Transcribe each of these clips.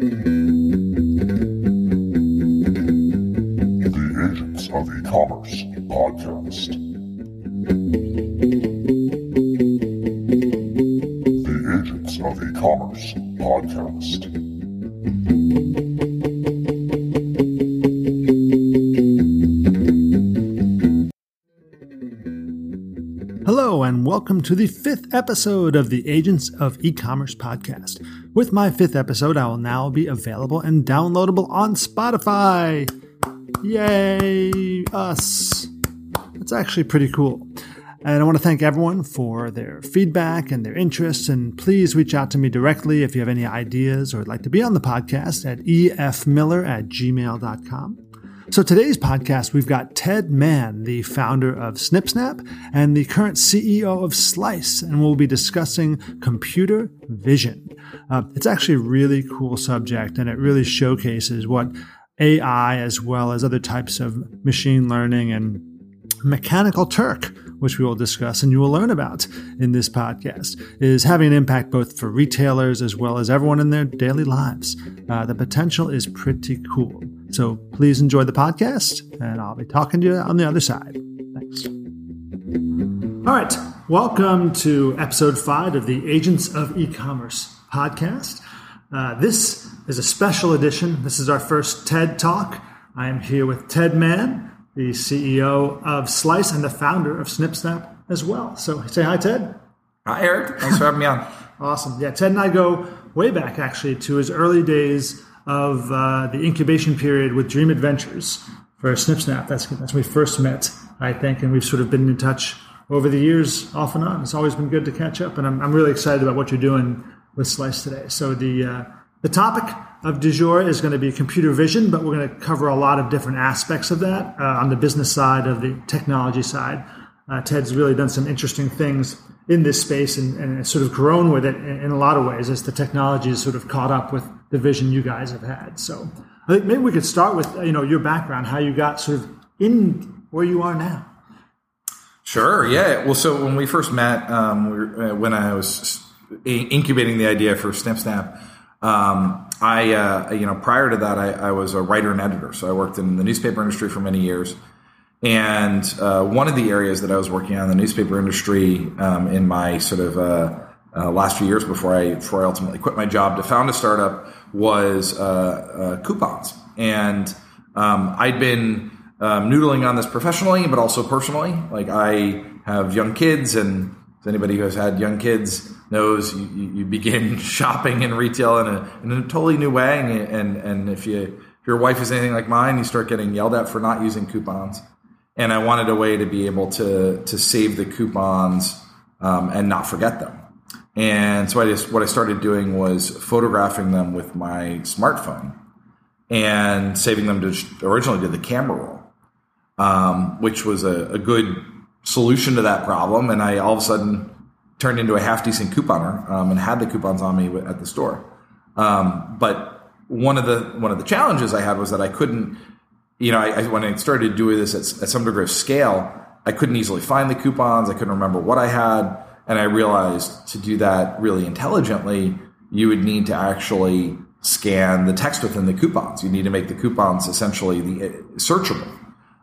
The welcome to the fifth episode of the Agents of E-Commerce podcast. With my fifth episode, I will now be available and downloadable on Spotify. Yay, us. That's actually pretty cool. And I want to thank everyone for their feedback and their interests. And please reach out to me directly if you have any ideas or would like to be on the podcast at efmiller at gmail.com. So today's podcast, we've got Ted Mann, the founder of SnipSnap and the current CEO of Slice, and we'll be discussing computer vision. Uh, it's actually a really cool subject, and it really showcases what AI, as well as other types of machine learning and mechanical Turk, which we will discuss and you will learn about in this podcast, is having an impact both for retailers as well as everyone in their daily lives. Uh, the potential is pretty cool. So please enjoy the podcast, and I'll be talking to you on the other side. Thanks. All right. Welcome to episode five of the Agents of E-Commerce podcast. Uh, this is a special edition. This is our first TED Talk. I am here with Ted Mann, the CEO of Slice and the founder of SnipSnap as well. So say hi, Ted. Hi, Eric. Thanks for having me on. Awesome. Yeah, Ted and I go way back actually to his early days of uh, the incubation period with DreamIt Ventures for SnipSnap. That's that's when we first met, I think, and we've sort of been in touch over the years, off and on. It's always been good to catch up, and I'm, I'm really excited about what you're doing with Slice today. So the uh, the topic of du jour is going to be computer vision, but we're going to cover a lot of different aspects of that uh, on the business side, of the technology side. Uh, Ted's really done some interesting things in this space and, and sort of grown with it in, in, a lot of ways as the technology has sort of caught up with the vision you guys have had. So I think maybe we could start with you know your background, how you got sort of in where you are now. Sure. Yeah. Well, so when we first met, um, we were, uh, when I was incubating the idea for SnipSnap, um, I uh, you know prior to that I, I was a writer and editor, so I worked in the newspaper industry for many years. And uh, one of the areas that I was working on in the newspaper industry um, in my sort of uh, uh, last few years before I before I ultimately quit my job to found a startup was uh, uh, coupons. And um, I'd been um, noodling on this professionally, but also personally. Like I have young kids, and anybody who has had young kids knows you, you begin shopping in retail in a, in a totally new way. And, and, and if you if your wife is anything like mine, you start getting yelled at for not using coupons and I wanted a way to be able to to save the coupons um, and not forget them. And so I just what I started doing was photographing them with my smartphone and saving them to originally to the camera roll, um, which was a, a, good solution to that problem. And I all of a sudden turned into a half decent couponer um, and had the coupons on me at the store. Um, but one of the one of the challenges I had was that I couldn't you know, I, I, when I started doing this at, at some degree of scale, I couldn't easily find the coupons. I couldn't remember what I had. And I realized to do that really intelligently, you would need to actually scan the text within the coupons. You need to make the coupons essentially the uh, searchable.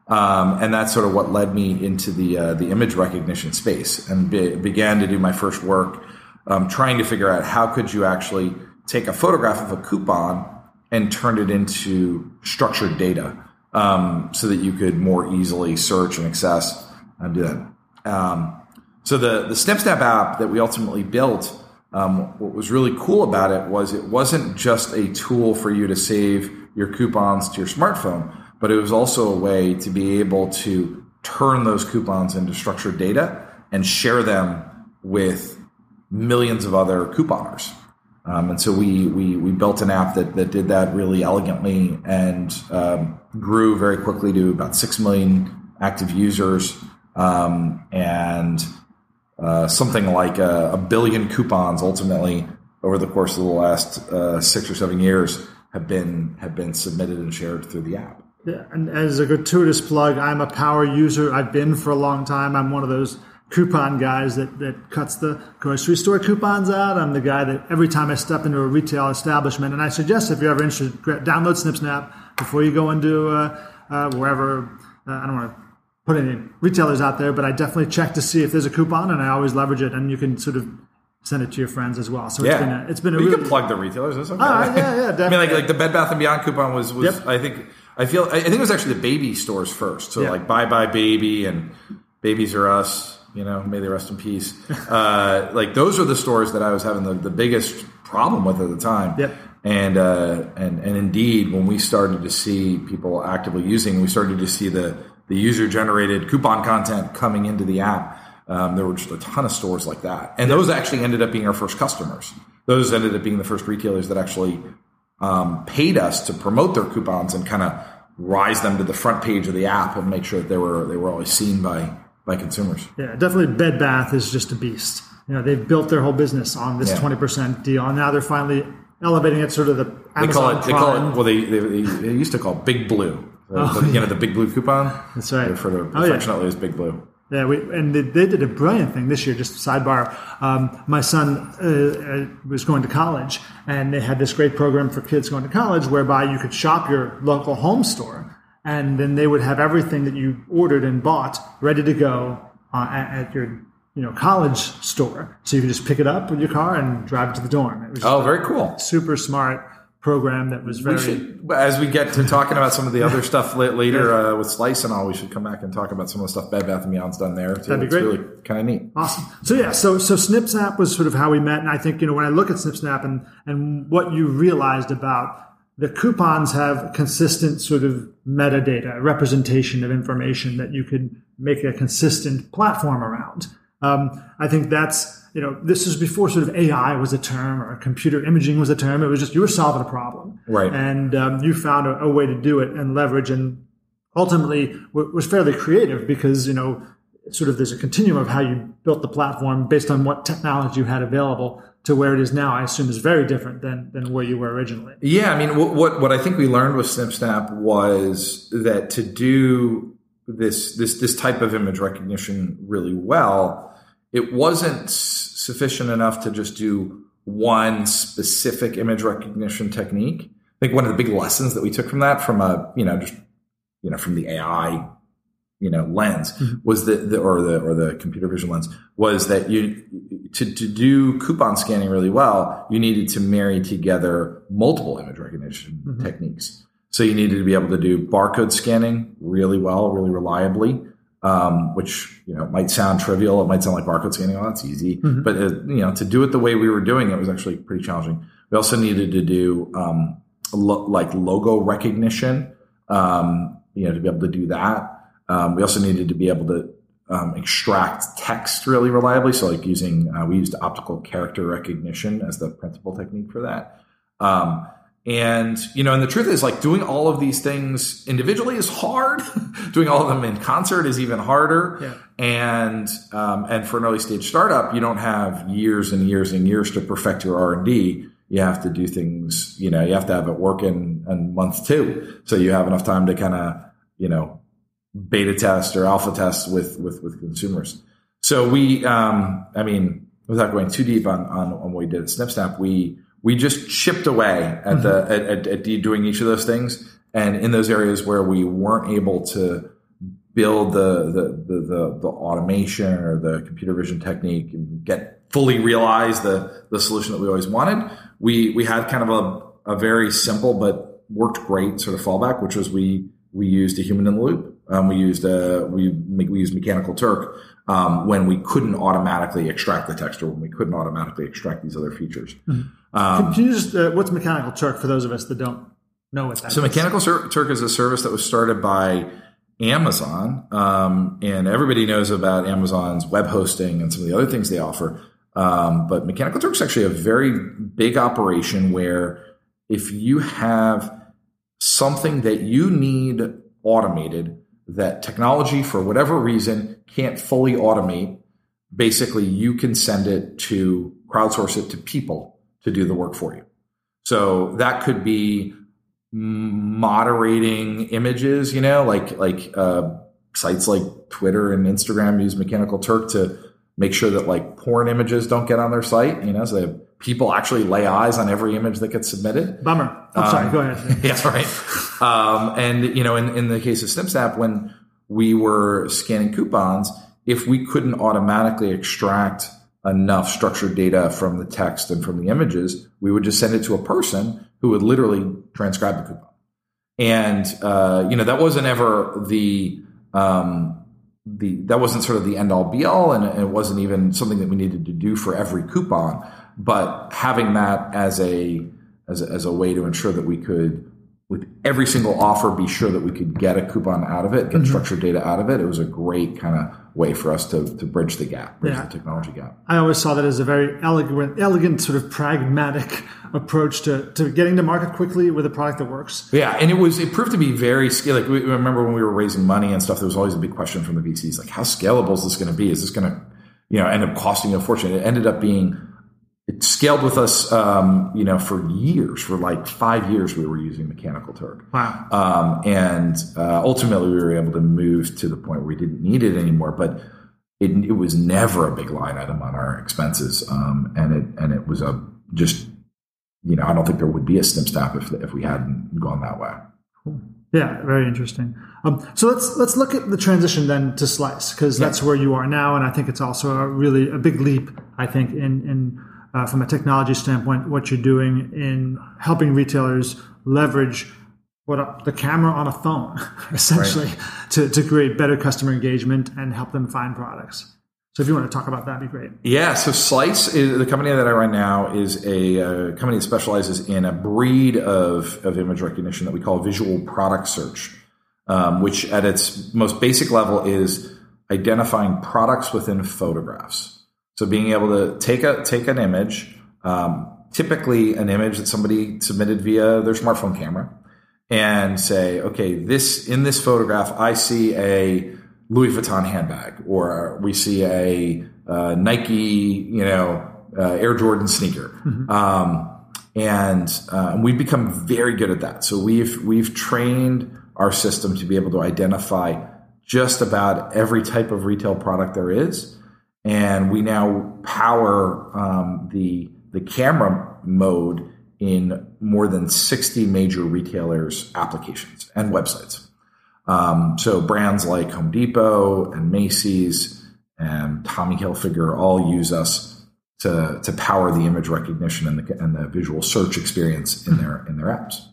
Um, and that's sort of what led me into the uh, the image recognition space and be, began to do my first work um, trying to figure out how could you actually take a photograph of a coupon and turn it into structured data um, so that you could more easily search and access and do that. Um, so the the SnipSnap app that we ultimately built, um, what was really cool about it was it wasn't just a tool for you to save your coupons to your smartphone, but it was also a way to be able to turn those coupons into structured data and share them with millions of other couponers. Um, and so we, we, we built an app that, that did that really elegantly and um, grew very quickly to about 6 million active users um, and uh, something like a, a, billion coupons ultimately over the course of the last uh, six or seven years have been have been submitted and shared through the app. Yeah, and as a gratuitous plug, I'm a power user. I've been for a long time. I'm one of those coupon guys that, that cuts the grocery store coupons out. I'm the guy that every time I step into a retail establishment, and I suggest if you're ever interested, download SnipSnap before you go into uh, uh, wherever. Uh, I don't want to put any retailers out there, but I definitely check to see if there's a coupon, and I always leverage it. And you can sort of send it to your friends as well. So it's Yeah, been a, it's been a Well, you really, can plug the retailers. That's okay. Ah, yeah, yeah, I mean, like like the Bed Bath and Beyond coupon was was Yep. I think I feel I think it was actually the baby stores first. So Yeah. like buybuy BABY and Babies R Us. You know, may they rest in peace. uh, like those are the stores that I was having the, the biggest problem with at the time. Yep. And uh, and and indeed, when we started to see people actively using, we started to see the the user generated coupon content coming into the app. Um, there were just a ton of stores like that, and those actually ended up being our first customers. Those ended up being the first retailers that actually um, paid us to promote their coupons and kind of rise them to the front page of the app and make sure that they were they were always seen by by consumers. Yeah, definitely. Bed Bath is just a beast. You know, they've built their whole business on this Yeah. twenty percent deal, and now they're finally elevating it sort of the They Amazon call it they call it well they they, they, they used to call it Big Blue. Uh, you know the Big Blue coupon. That's right. They refer to it Oh, yeah. as Big Blue. Yeah, we, and they, they did a brilliant thing this year. Just sidebar, um, my son uh, uh, was going to college, and they had this great program for kids going to college, whereby you could shop your local home store, and then they would have everything that you ordered and bought ready to go uh, at, at your you know college store. So you could just pick it up with your car and drive it to the dorm. It was Oh, very cool. super smart program that was very. We should, as we get to talking about some of the other stuff la- later uh, with Slice and all, we should come back and talk about some of the stuff Bed Bath and Beyond's done there. Too. That'd be it's great. really kind of neat. Awesome. So yeah, so so SnipSnap was sort of how we met, and I think you know when I look at SnipSnap and and what you realized about the coupons have consistent sort of metadata, representation of information that you could make a consistent platform around. Um, I think that's you know this is before sort of AI was a term or computer imaging was a term. It was just you were solving a problem, Right. And um, you found a, a way to do it and leverage and ultimately w- was fairly creative because you know sort of there's a continuum of how you built the platform based on what technology you had available to where it is now i assume is very different than than where you were originally Yeah, I mean, what, what what I think we learned with SnipSnap was that to do this this this type of image recognition really well, it wasn't sufficient enough to just do one specific image recognition technique. I think one of the big lessons that we took from that, from a you know just you know from the AI you know lens mm-hmm. was the, the or the or the computer vision lens was that you to to do coupon scanning really well you needed to marry together multiple image recognition mm-hmm. techniques. So you needed to be able to do barcode scanning really well really reliably um, which you know might sound trivial it might sound like barcode scanning oh that's easy but uh, you know to do it the way we were doing it was actually pretty challenging we also needed to do um, lo- like logo recognition um, you know to be able to do that um, we also needed to be able to um, extract text really reliably. So, like using, uh, we used optical character recognition as the principal technique for that. And, you know, and the truth is, like, doing all of these things individually is hard. doing all of them in concert is even harder. Yeah. And, um, and for an early stage startup, you don't have years and years and years to perfect your R&D. You have to do things, you know, you have to have it work in, in month two. So you have enough time to kind of, you know, beta test or alpha test with with with consumers. So we, um, I mean, without going too deep on, on on what we did at SnipSnap, we we just chipped away at the at, at, at doing each of those things, and in those areas where we weren't able to build the the the, the, the automation or the computer vision technique and get fully realize the the solution that we always wanted, we we had kind of a, a very simple but worked great sort of fallback, which was we we used a human in the loop. Um, we used uh, we we used Mechanical Turk um, when we couldn't automatically extract the text or when we couldn't automatically extract these other features. Um, can you just uh, what's mechanical turk for those of us that don't know what that so is? Mechanical Turk is a service that was started by Amazon, um, and everybody knows about Amazon's web hosting and some of the other things they offer. Um, but Mechanical Turk is actually a very big operation where if you have something that you need automated that technology for whatever reason can't fully automate basically you can send it to crowdsource it to people to do the work for you so that could be moderating images you know like like uh, sites like Twitter and Instagram use Mechanical Turk to make sure that like porn images don't get on their site. You know, so they have people actually lay eyes on every image that gets submitted. Bummer. I'm sorry. Go ahead. Yeah, right. Um, and you know, in, in the case of SnipSnap, when we were scanning coupons, if we couldn't automatically extract enough structured data from the text and from the images, we would just send it to a person who would literally transcribe the coupon. And uh, you know, that wasn't ever the um, the that wasn't sort of the end all be all, and it wasn't even something that we needed to do for every coupon. But having that as a as a, as a way to ensure that we could with every single offer be sure that we could get a coupon out of it, get Mm-hmm. structured data out of it. It was a great kind of way for us to, to bridge the gap, bridge Yeah. the technology gap. I always saw that as a very elegant, elegant sort of pragmatic approach to, to getting to market quickly with a product that works. Yeah, and it was it proved to be very scale. Like we remember when we were raising money and stuff, there was always a big question from the VCs, like how scalable is this going to be? Is this going to, you know, end up costing a fortune? It ended up being scaled with us, um, you know, for years. For like five years, we were using Mechanical Turk. Wow. Um, and uh, ultimately, we were able to move to the point where we didn't need it anymore. But it, it was never a big line item on our expenses, um, and it and it was a just you know I don't think there would be a SnipSnap if if we hadn't gone that way. Cool. Yeah, very interesting. Um, so let's let's look at the transition then to Slice because that's where you are now, and I think it's also a really a big leap. I think in in uh, from a technology standpoint, what you're doing in helping retailers leverage what a, the camera on a phone, essentially, to to create better customer engagement and help them find products. So if you want to talk about that, be great. Yeah, so Slice is the company that I run now is a uh, company that specializes in a breed of, of image recognition that we call visual product search, um, which at its most basic level is identifying products within photographs. So being able to take a take an image, um, typically an image that somebody submitted via their smartphone camera, and say, okay, this in this photograph, I see a Louis Vuitton handbag, or we see a uh, Nike, you know, uh, Air Jordan sneaker, um, and uh, we've become very good at that. So we've we've trained our system to be able to identify just about every type of retail product there is, and we now power um, the the camera mode in more than 60 major retailers' applications and websites. Um, so brands like Home Depot and Macy's and Tommy Hilfiger all use us to, to power the image recognition and the, and the visual search experience in their in their apps.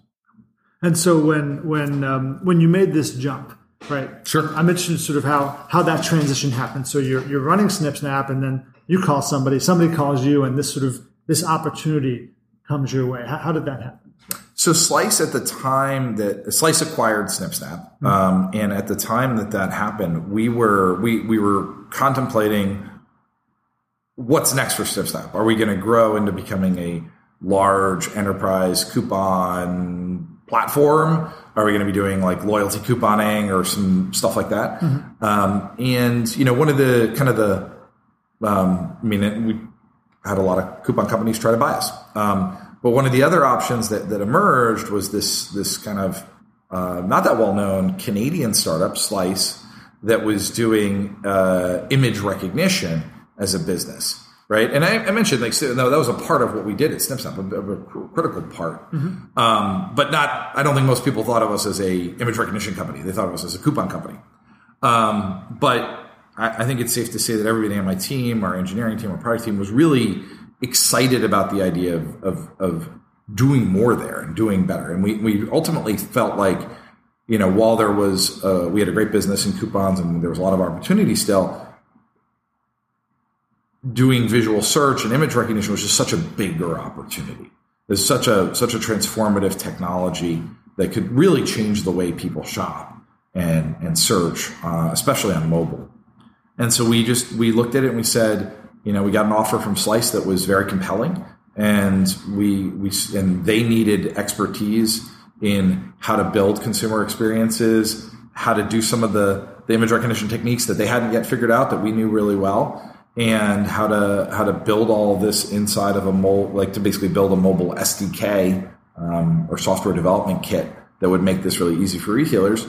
And so when when um, when you made this jump, right? Sure. I'm interested in sort of how how that transition happened. So you're you're running SnipSnap, and then you call somebody, somebody calls you, and this sort of this opportunity comes your way. How, how did that happen? So Slice at the time that Slice acquired SnipSnap, um, and at the time that that happened, we were we we were contemplating what's next for SnipSnap. Are we going to grow into becoming a large enterprise coupon platform? Are we going to be doing like loyalty couponing or some stuff like that? Um, and you know, one of the kind of the um, I mean, it- we had a lot of coupon companies try to buy us. Um, but one of the other options that, that emerged was this this kind of uh, not that well known Canadian startup, Slice, that was doing uh, image recognition as a business, right? And I, I mentioned like so, no, that was a part of what we did at SnipSnap, a, a critical part, um, but not. I don't think most people thought of us as a image recognition company. They thought of us as a coupon company. Um, but I, I think it's safe to say that everybody on my team, our engineering team, our product team, was really excited about the idea of, of, of doing more there and doing better. And we, we ultimately felt like, you know, while there was, uh, we had a great business in coupons and there was a lot of opportunity still, doing visual search and image recognition was just such a bigger opportunity. There's such a such a transformative technology that could really change the way people shop and and search, uh, especially on mobile. And so we just we looked at it and we said, you know, we got an offer from Slice that was very compelling, and we we and they needed expertise in how to build consumer experiences, how to do some of the the image recognition techniques that they hadn't yet figured out that we knew really well, and how to how to build all this inside of a mobile, like to basically build a mobile SDK um, or software development kit that would make this really easy for retailers.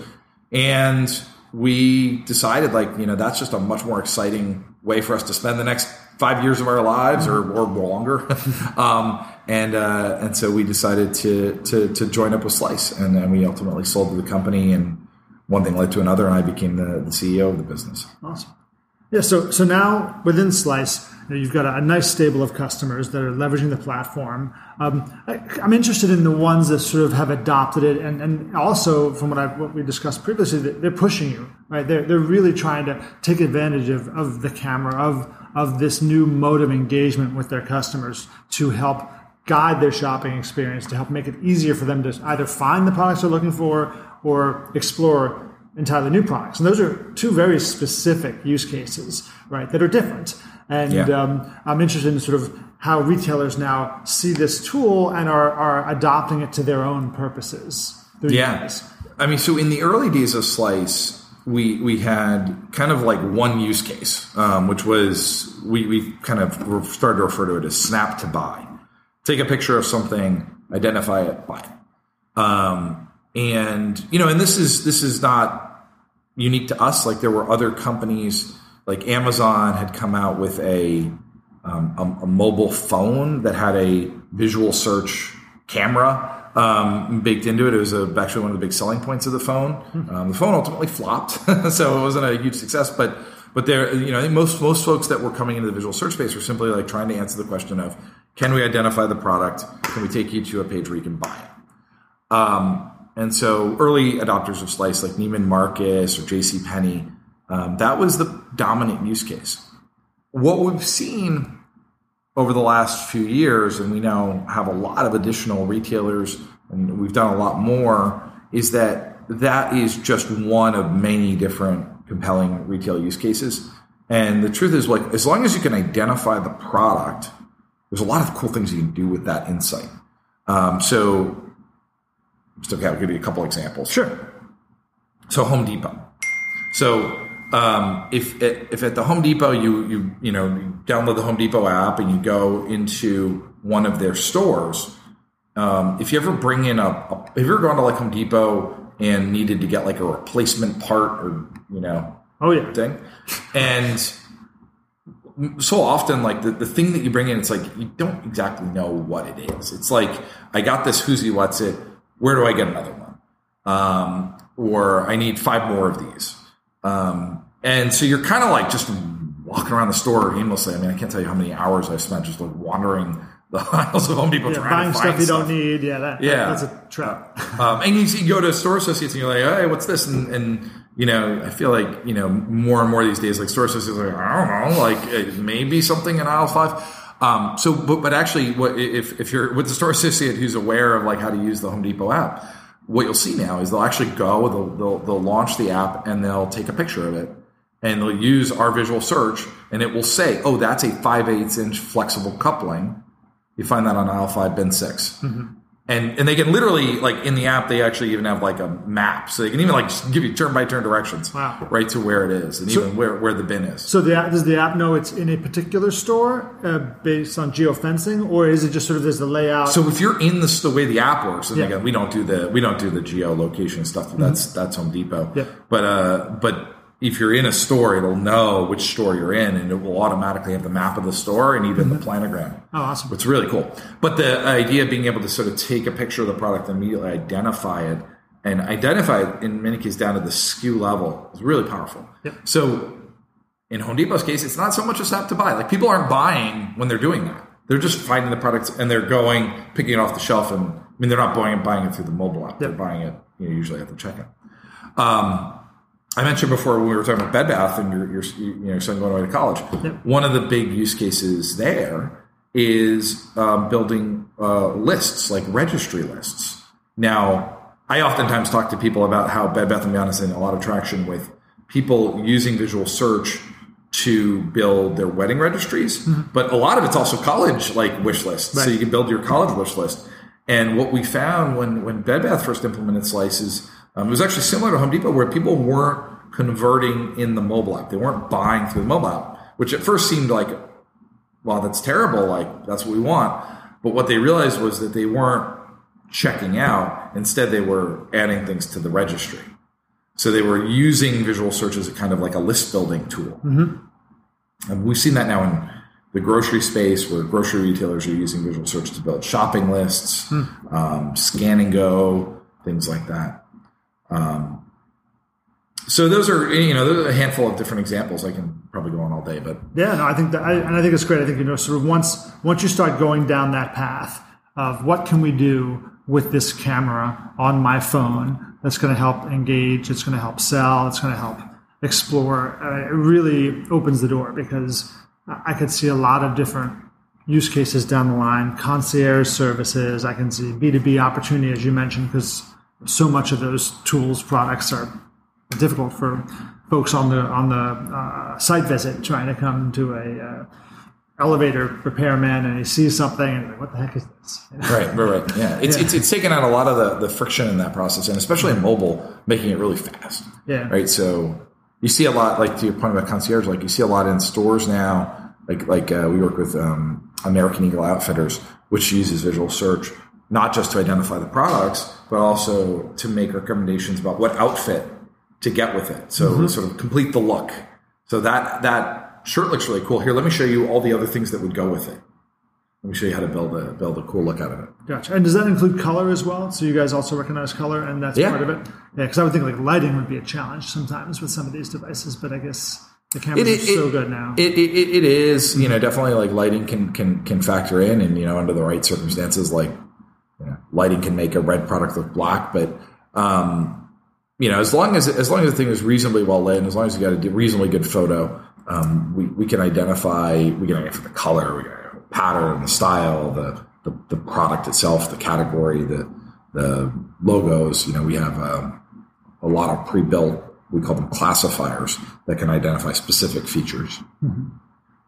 And we decided like you know that's just a much more exciting way for us to spend the next five years of our lives or, or longer um, and uh, and so we decided to, to to join up with slice and then we ultimately sold the company and one thing led to another and i became the, the ceo of the business Awesome. Yeah, so so now within Slice, you you've got a, a nice stable of customers that are leveraging the platform. Um, I, I'm interested in the ones that sort of have adopted it, and, and also from what I what we discussed previously, they're pushing you, right? They're they're really trying to take advantage of, of the camera of of this new mode of engagement with their customers to help guide their shopping experience, to help make it easier for them to either find the products they're looking for or explore entirely new products. And those are two very specific use cases, right, that are different. And Yeah. um, I'm interested in sort of how retailers now see this tool and are, are adopting it to their own purposes. Yeah. I mean, so in the early days of Slice, we we had kind of like one use case, um, which was we, we kind of started to refer to it as snap to buy. Take a picture of something, identify it, buy it. Um, and you know, and this is this is not unique to us. Like there were other companies, like Amazon had come out with a um, a, a mobile phone that had a visual search camera um, baked into it. It was a, actually one of the big selling points of the phone. Um, the phone ultimately flopped, so it wasn't a huge success. But but there, you know, I think most most folks that were coming into the visual search space were simply like trying to answer the question of, can we identify the product? Can we take you to a page where you can buy it? And so early adopters of Slice, like Neiman Marcus or J.C. Penney, um, that was the dominant use case. What we've seen over the last few years, and we now have a lot of additional retailers, and we've done a lot more, is that that is just one of many different compelling retail use cases. And the truth is, like, as long as you can identify the product, there's a lot of cool things you can do with that insight. Um, so, just okay, I'll give you a couple examples. Sure. So Home Depot. So um, if if at the Home Depot you you you know you download the Home Depot app and you go into one of their stores, um, if you ever bring in a, a have you ever gone to like Home Depot and needed to get like a replacement part or you know Oh, yeah. thing, and so often like the, the thing that you bring in it's like you don't exactly know what it is it's like i got this who's he what's it where do i get another one um, or i need five more of these um, and so you're kind of like just walking around the store aimlessly i mean i can't tell you how many hours i spent just like wandering the aisles of home depot Yeah, trying buying to stuff find you don't need. Yeah, that, Yeah. that's a trap. um, and you, see, you go to store associates and you're like, hey, what's this? And, and, you know, I feel like, you know, more and more these days, like store associates are like, I don't know, like maybe something in aisle five. Um, so, but, but actually what, if, if you're with the store associate who's aware of like how to use the Home Depot app, what you'll see now is they'll actually go, they'll, they'll, they'll launch the app and they'll take a picture of it and they'll use our visual search and it will say, oh, that's a 5 8 inch flexible coupling. You find that on aisle five, bin 6 And, and they can literally like in the app they actually even have like a map so they can even like just give you turn by turn directions Wow. right to where it is and even where, where the bin is So the app, does the app know it's in a particular store uh, based on geofencing, or is it just sort of there's the layout? so if you're in this the way the app works and Yeah. again we don't do the we don't do the geolocation stuff that's that's home depot Yeah. but uh but if you're in a store it'll know which store you're in and it will automatically have the map of the store and even the planogram oh, awesome. It's really cool. But the idea of being able to sort of take a picture of the product and immediately identify it and identify it in many cases down to the SKU level is really powerful. Yep. So in Home Depot's case, it's not so much a step to buy. Like people aren't buying when they're doing that. They're just finding the products and they're going, picking it off the shelf. And I mean, they're not buying it, buying it through the mobile app. They're buying it you know, usually at the checkout. Um, I mentioned before when we were talking about Bed Bath and your, your you know, your son going away to college. One of the big use cases there is um, building uh, lists, like registry lists. Now, I oftentimes talk to people about how Bed Bath & Beyond is in a lot of traction with people using visual search to build their wedding registries, but a lot of it's also college like wish lists. So you can build your college wish list. And what we found when when Bed Bath first implemented slices, um, it was actually similar to Home Depot, where people weren't converting in the mobile app; they weren't buying through the mobile app, which at first seemed like, well, that's terrible. Like that's what we want. But what they realized was that they weren't checking out. Instead, they were adding things to the registry. So they were using visual search as a kind of like a list building tool. And we've seen that now in the grocery space where grocery retailers are using visual search to build shopping lists, um, scan and go, things like that. Um, so those are you know those are a handful of different examples. I can probably go on all day, but Yeah, no, I think that, I, and I think it's great. I think you know, sort of once once you start going down that path of what can we do with this camera on my phone that's going to help engage, it's going to help sell, it's going to help explore. Uh, it really opens the door because I could see a lot of different use cases down the line, concierge services. I can see B two B opportunity as you mentioned because so much of those tools products are difficult for folks on the on the uh, site visit trying to come to a uh, elevator repairman and he sees something and like, what the heck is this? Right, right, right. Yeah, it's it's it's taken out a lot of the the friction in that process, and especially in mobile, making it really fast. Yeah. Right. So you see a lot, like to your point about concierge, like you see a lot in stores now. Like like uh, we work with um, American Eagle Outfitters, which uses visual search not just to identify the products, but also to make recommendations about what outfit to get with it. So mm-hmm. sort of complete the look. So that that shirt looks really cool. Here, let me show you all the other things that would go with it. Let me show you how to build a build a cool look out of it. Gotcha. And does that include color as well? So you guys also recognize color and that's Yeah. part of it? Yeah, because I would think like lighting would be a challenge sometimes with some of these devices, but I guess the cameras are so good now. It, it, it, it is, you know, mm-hmm. definitely like lighting can, can, can factor in and, you know, under the right circumstances, like, you know, lighting can make a red product look black, but, um, you know, as long as, as long as the thing is reasonably well lit and as long as you got a reasonably good photo, um, we, we can identify, we can identify the color, we can identify the pattern, the style, the, the, the product itself, the category, the, the logos, you know, we have, um, a lot of pre-built we call them classifiers that can identify specific features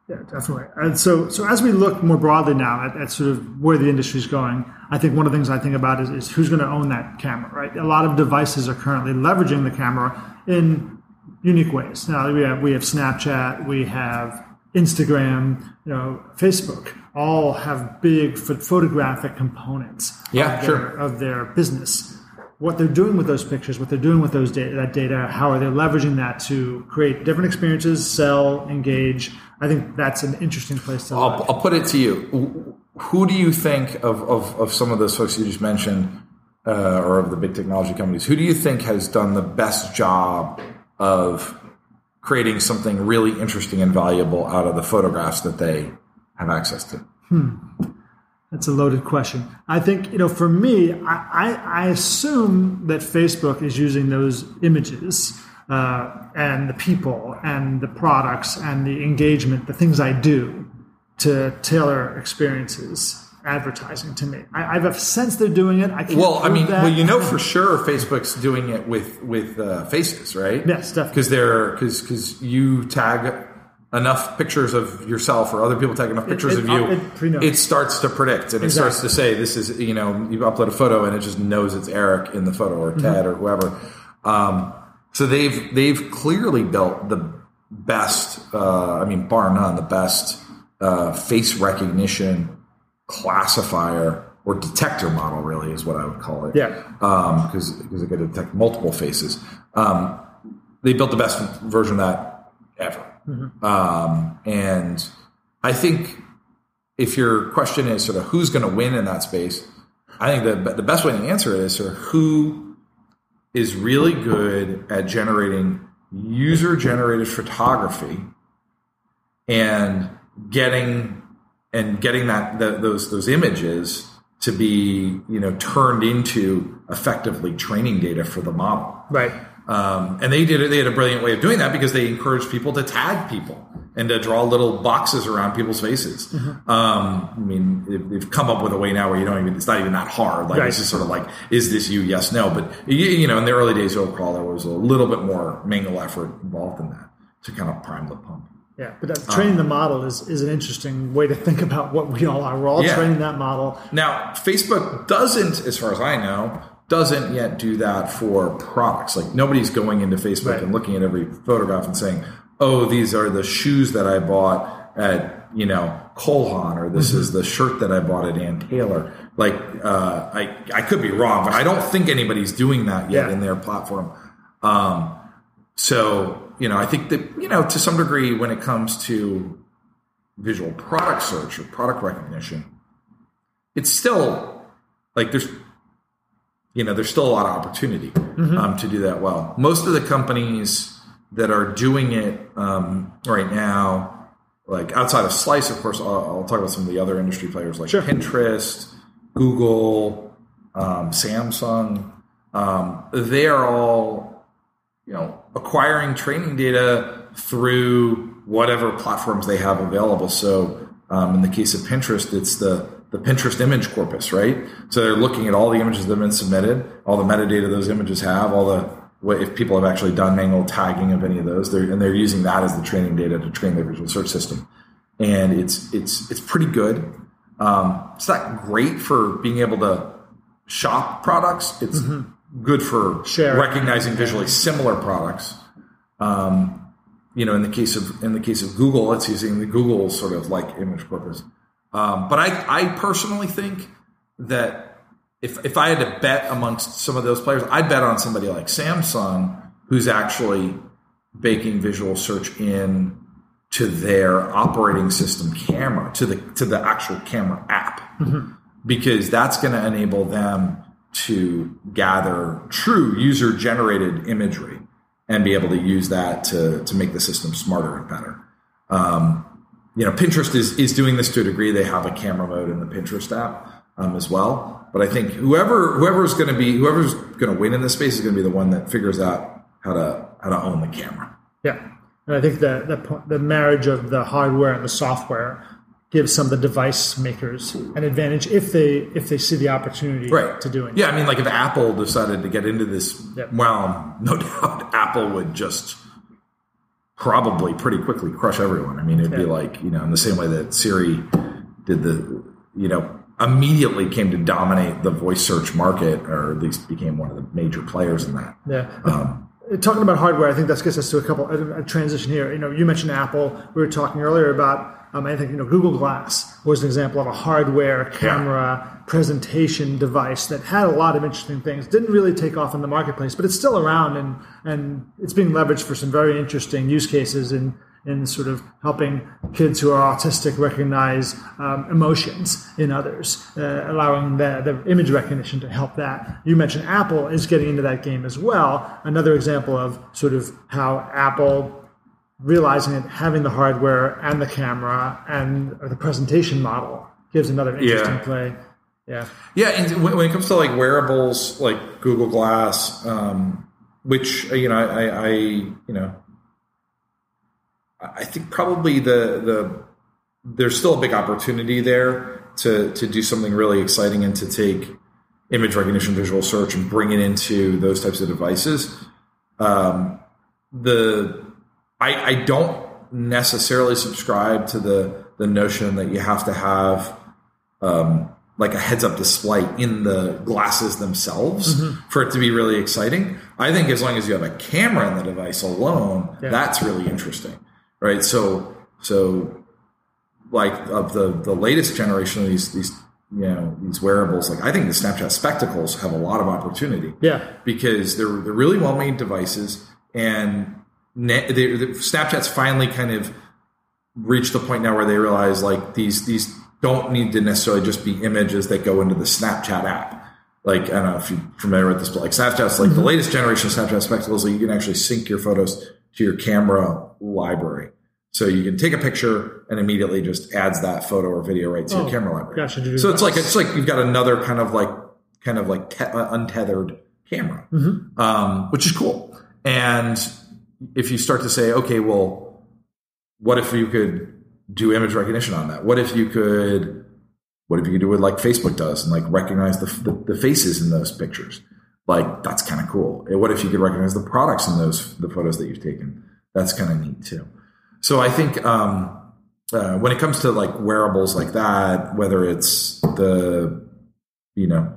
Yeah, definitely. And so, so as we look more broadly now at, at sort of where the industry is going, I think one of the things I think about is, is who's going to own that camera, right? A lot of devices are currently leveraging the camera in unique ways. Now we have we have Snapchat, we have Instagram, you know, Facebook, all have big photographic components Yeah, of, sure. their, of their business. What they're doing with those pictures, what they're doing with those data, that data, how are they leveraging that to create different experiences, sell, engage? I think that's an interesting place to. I'll, I'll put it to you who do you think of, of, of some of those folks you just mentioned uh, or of the big technology companies who do you think has done the best job of creating something really interesting and valuable out of the photographs that they have access to That's a loaded question. I think, you know, for me, I, I, I assume that Facebook is using those images uh, and the people and the products and the engagement, the things I do to tailor experiences, advertising to me. I, I have a sense they're doing it. I can't Well, I mean, that. well, you know for sure Facebook's doing it with with uh, faces, right? Yes, definitely. Because they're because because you tag enough pictures of yourself or other people tag enough pictures it- of you, it it starts to predict and it starts to say this is you know you upload a photo and it just knows it's Eric in the photo or Mm-hmm. Ted or whoever. Um, so they've they've clearly built the best, uh, I mean, bar none, the best uh, face recognition classifier or detector model, really, is what I would call it. Yeah. Because because it could detect multiple faces. Um, they built the best version of that ever. Um, and I think if your question is sort of who's going to win in that space, I think the the best way to answer it is sort of who is really good at generating user generated photography and getting and getting that, that those those images to be you know turned into effectively training data for the model. right. Um, and they did it. They had a brilliant way of doing that because they encouraged people to tag people and to draw little boxes around people's faces. Mm-hmm. Um, I mean, they've, come up with a way now where you don't even. It's not even that hard. Like Right. it's just sort of like, is this you? Yes, no. But you, you know, in the early days of Overcrawl, there was a little bit more manual effort involved in that to kind of prime the pump. Yeah, but that, training the model is, is an interesting way to think about what we all are. We're all Yeah. training that model. Now, Facebook doesn't, as far as I know, doesn't yet do that for products. Like nobody's going into Facebook Right. and looking at every photograph and saying, "Oh, these are the shoes that I bought at you know Cole Haan," or "This is the shirt that I bought at Ann Taylor." Like, uh, I I could be wrong, but I don't think anybody's doing that yet Yeah. in their platform. Um, so you know, I think that you know to some degree when it comes to visual product search or product recognition, it's still like there's you know there's still a lot of opportunity um, to do that well. Most of the companies that are doing it um, right now, like outside of Slice, of course, I'll, I'll talk about some of the other industry players like Sure. Pinterest, Google, um, Samsung. Um, they are all you know acquiring training data through whatever platforms they have available. So um, in the case of Pinterest, it's the the Pinterest image corpus, right? So they're looking at all the images that have been submitted, all the metadata those images have, all the what if people have actually done manual tagging of any of those, they're, and they're using that as the training data to train their visual search system, and it's it's it's pretty good. Um, it's not great for being able to shop products. It's good for recognizing visually similar products. Um, you know, in the case of in the case of Google, it's using the Google sort of like image corpus. Um, but I, I personally think that if if I had to bet amongst some of those players, I'd bet on somebody like Samsung, who's actually baking visual search in to their operating system camera, to the to the actual camera app, because that's going to enable them to gather true user generated imagery and be able to use that to to make the system smarter and better. Um, you know, Pinterest is is doing this to a degree. They have a camera mode in the Pinterest app um, as well. But I think whoever whoever's going to be whoever's going to win in this space is going to be the one that figures out how to how to own the camera. Yeah, and I think the the the marriage of the hardware and the software gives some of the device makers an advantage if they if they see the opportunity right to doing. Yeah, I mean, like if Apple decided to get into this Yep. realm, no doubt Apple would just probably pretty quickly crush everyone. I mean, it'd be like you know, in the same way that Siri did the you know immediately came to dominate the voice search market, or at least became one of the major players in that. Yeah. Um, Talking about hardware, I think that gets us to a couple a, a transition here. You know, you mentioned Apple. We were talking earlier about. Um, I think you know Google Glass was an example of a hardware camera presentation device that had a lot of interesting things. Didn't really take off in the marketplace, but it's still around and and it's being leveraged for some very interesting use cases in in sort of helping kids who are autistic recognize um, emotions in others, uh, allowing the, the image recognition to help that. You mentioned Apple is getting into that game as well. Another example of sort of how Apple realizing it, having the hardware and the camera and the presentation model gives another interesting Yeah. play. Yeah. Yeah, and when, when it comes to like wearables, like Google Glass, um, which you know, I, I, you know, I think probably the the there's still a big opportunity there to to do something really exciting and to take image recognition, visual search, and bring it into those types of devices. Um, the I, I don't necessarily subscribe to the the notion that you have to have um, like a heads up display in the glasses themselves for it to be really exciting. I think as long as you have a camera in the device alone, Yeah. that's really interesting, right? So so like of the the latest generation of these these you know these wearables, like I think the Snapchat spectacles have a lot of opportunity Yeah. because they're they're really well made devices, and ne- they, the, Snapchat's finally kind of reached the point now where they realize like these these don't need to necessarily just be images that go into the Snapchat app. Like I don't know if you're familiar with this, but like Snapchat's like the mm-hmm. latest generation of Snapchat spectacles, like you can actually sync your photos to your camera library. So you can take a picture and immediately just adds that photo or video right to Oh, your camera library. gotcha. So it's like it's like you've got another kind of like kind of like te- uh, untethered camera, um, which is cool. And if you start to say, okay, well, what if you could do image recognition on that? What if you could, what if you could do what like Facebook does and like recognize the, the, the faces in those pictures? Like that's kind of cool. What if you could recognize the products in those the photos that you've taken? That's kind of neat too. So I think um, uh, when it comes to like wearables like that, whether it's the you know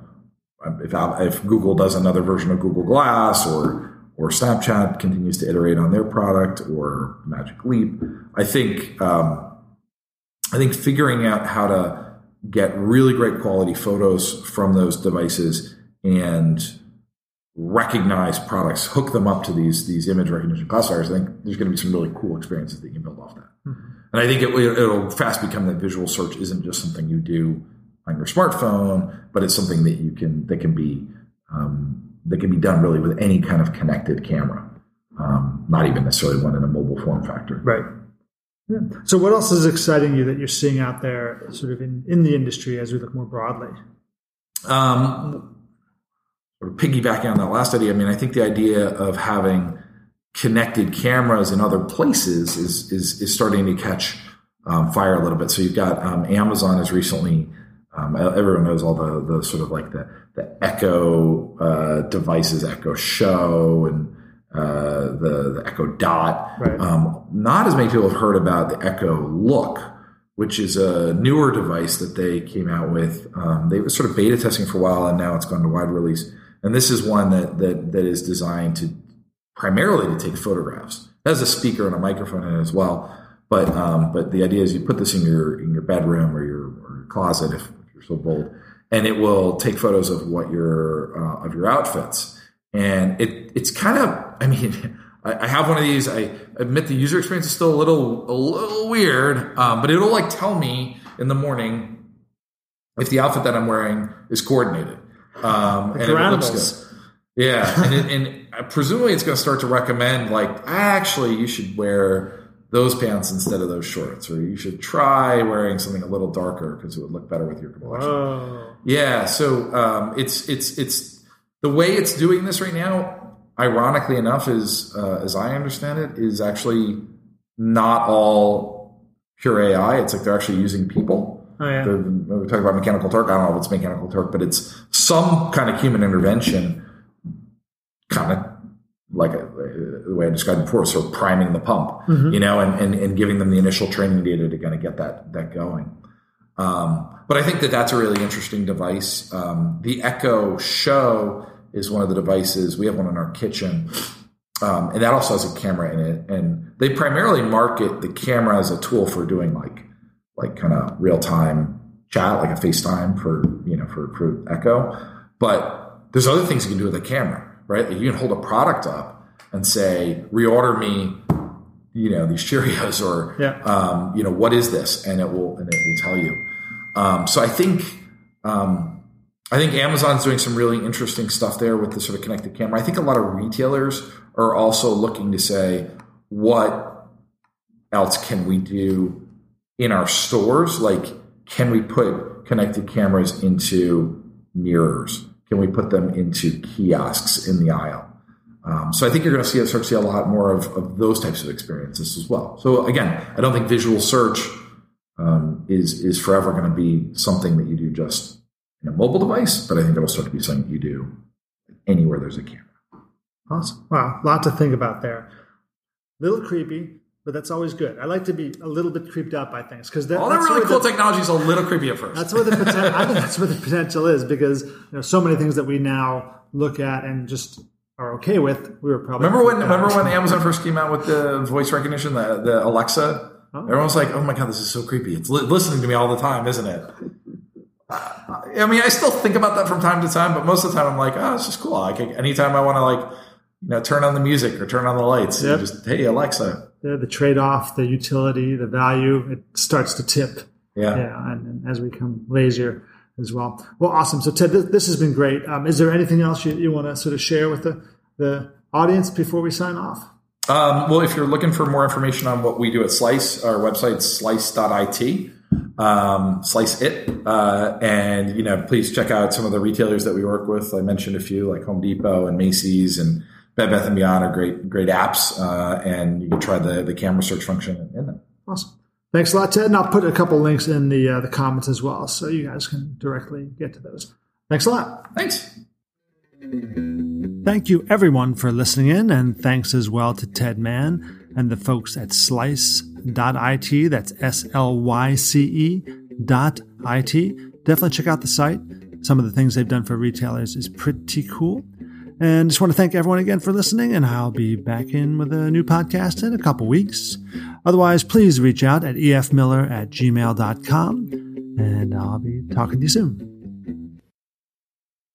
if if Google does another version of Google Glass or or Snapchat continues to iterate on their product or Magic Leap, I think um, I think figuring out how to get really great quality photos from those devices and recognize products, hook them up to these these image recognition classifiers, I think there's going to be some really cool experiences that you can build off that. Mm-hmm. And I think it, will fast become that visual search isn't just something you do on your smartphone, but it's something that you can that can be um, that can be done really with any kind of connected camera, um, not even necessarily one in a mobile form factor. Right. Yeah. So, what else is exciting you that you're seeing out there, sort of in, in the industry as we look more broadly? Um, piggybacking on that last idea, I mean, I think the idea of having connected cameras in other places is is, is starting to catch um, fire a little bit. So you've got um, Amazon has recently. Um, everyone knows all the the sort of like the the Echo uh, devices, Echo Show, and uh, the the Echo Dot. Right. Um, not as many people have heard about the Echo Look, which is a newer device that they came out with. Um, they were sort of beta testing for a while, and now it's gone to wide release. And this is one that that that is designed to primarily to take photographs. It has a speaker and a microphone in it as well. But um, but the idea is you put this in your in your bedroom or your, or your closet if, you're so bold, and it will take photos of what your uh, of your outfits. And it it's kind of I mean I, I, have one of these. I admit the user experience is still a little a little weird, um, but it'll like tell me in the morning if the outfit that I'm wearing is coordinated. Um, and it looks good. Yeah, and, it, and presumably it's going to start to recommend like actually you should wear those pants instead of those shorts, or you should try wearing something a little darker because it would look better with your complexion. Whoa. Yeah, so um, it's it's it's the way it's doing this right now. Ironically enough, is uh, as I understand it, is actually not all pure AI. It's like they're actually using people. Oh, yeah. We're talking about Mechanical Turk. I don't know if it's Mechanical Turk, but it's some kind of human intervention kind of like a, uh, the way I described before, sort of priming the pump, mm-hmm. you know, and, and, and giving them the initial training data to kind of get that, that going. Um, but I think that that's a really interesting device. Um, the Echo Show is one of the devices. We have one in our kitchen. Um, and that also has a camera in it. And they primarily market the camera as a tool for doing like, like kind of real time chat, like a FaceTime for, you know, for, for Echo. But there's other things you can do with a camera right? Like you can hold a product up and say, reorder me, you know, these Cheerios or, yeah. um, you know, what is this? And it will, and it will tell you. Um, so I think, um, I think Amazon's doing some really interesting stuff there with the sort of connected camera. I think a lot of retailers are also looking to say, what else can we do in our stores? Like, can we put connected cameras into mirrors? Can we put them into kiosks in the aisle? Um, so I think you're going to see start to see a lot more of, of those types of experiences as well. So again, I don't think visual search um, is is forever going to be something that you do just in a mobile device, but I think it'll start to be something you do anywhere there's a camera. Awesome! Wow, lot to think about there. Little creepy, but that's always good. I like to be a little bit creeped out by things because all that really cool the, technology is a little creepy at first. That's where the potential. I think that's where the potential is because you know so many things that we now look at and just are okay with. We were probably remember when remember when Amazon first came out with the voice recognition, the the Alexa. Oh. Everyone was like, "Oh my god, this is so creepy! It's li- listening to me all the time, isn't it?" Uh, I mean, I still think about that from time to time, but most of the time I'm like, "Oh, it's just cool." Like anytime I want to like you know turn on the music or turn on the lights, yep. just hey Alexa the, the trade off, the utility, the value, it starts to tip. Yeah. Yeah. And, and as we become lazier as well. Well, awesome. So Ted, this, this has been great. Um, is there anything else you, you want to sort of share with the, the audience before we sign off? Um, well, if you're looking for more information on what we do at Slyce, our website slyce.it, um, slice it, uh, and you know, please check out some of the retailers that we work with. I mentioned a few like Home Depot and Macy's and Bed Bath and Beyond are great great apps, uh, and you can try the the camera search function in them. Awesome. Thanks a lot, Ted. And I'll put a couple links in the uh, the comments as well, so you guys can directly get to those. Thanks a lot. Thanks. Thank you, everyone, for listening in, and thanks as well to Ted Mann and the folks at Slyce.it. That's S L Y C E dot it. Definitely check out the site. Some of the things they've done for retailers is pretty cool. And just want to thank everyone again for listening, and I'll be back in with a new podcast in a couple weeks. Otherwise, please reach out at efmiller at gmail.com, and I'll be talking to you soon.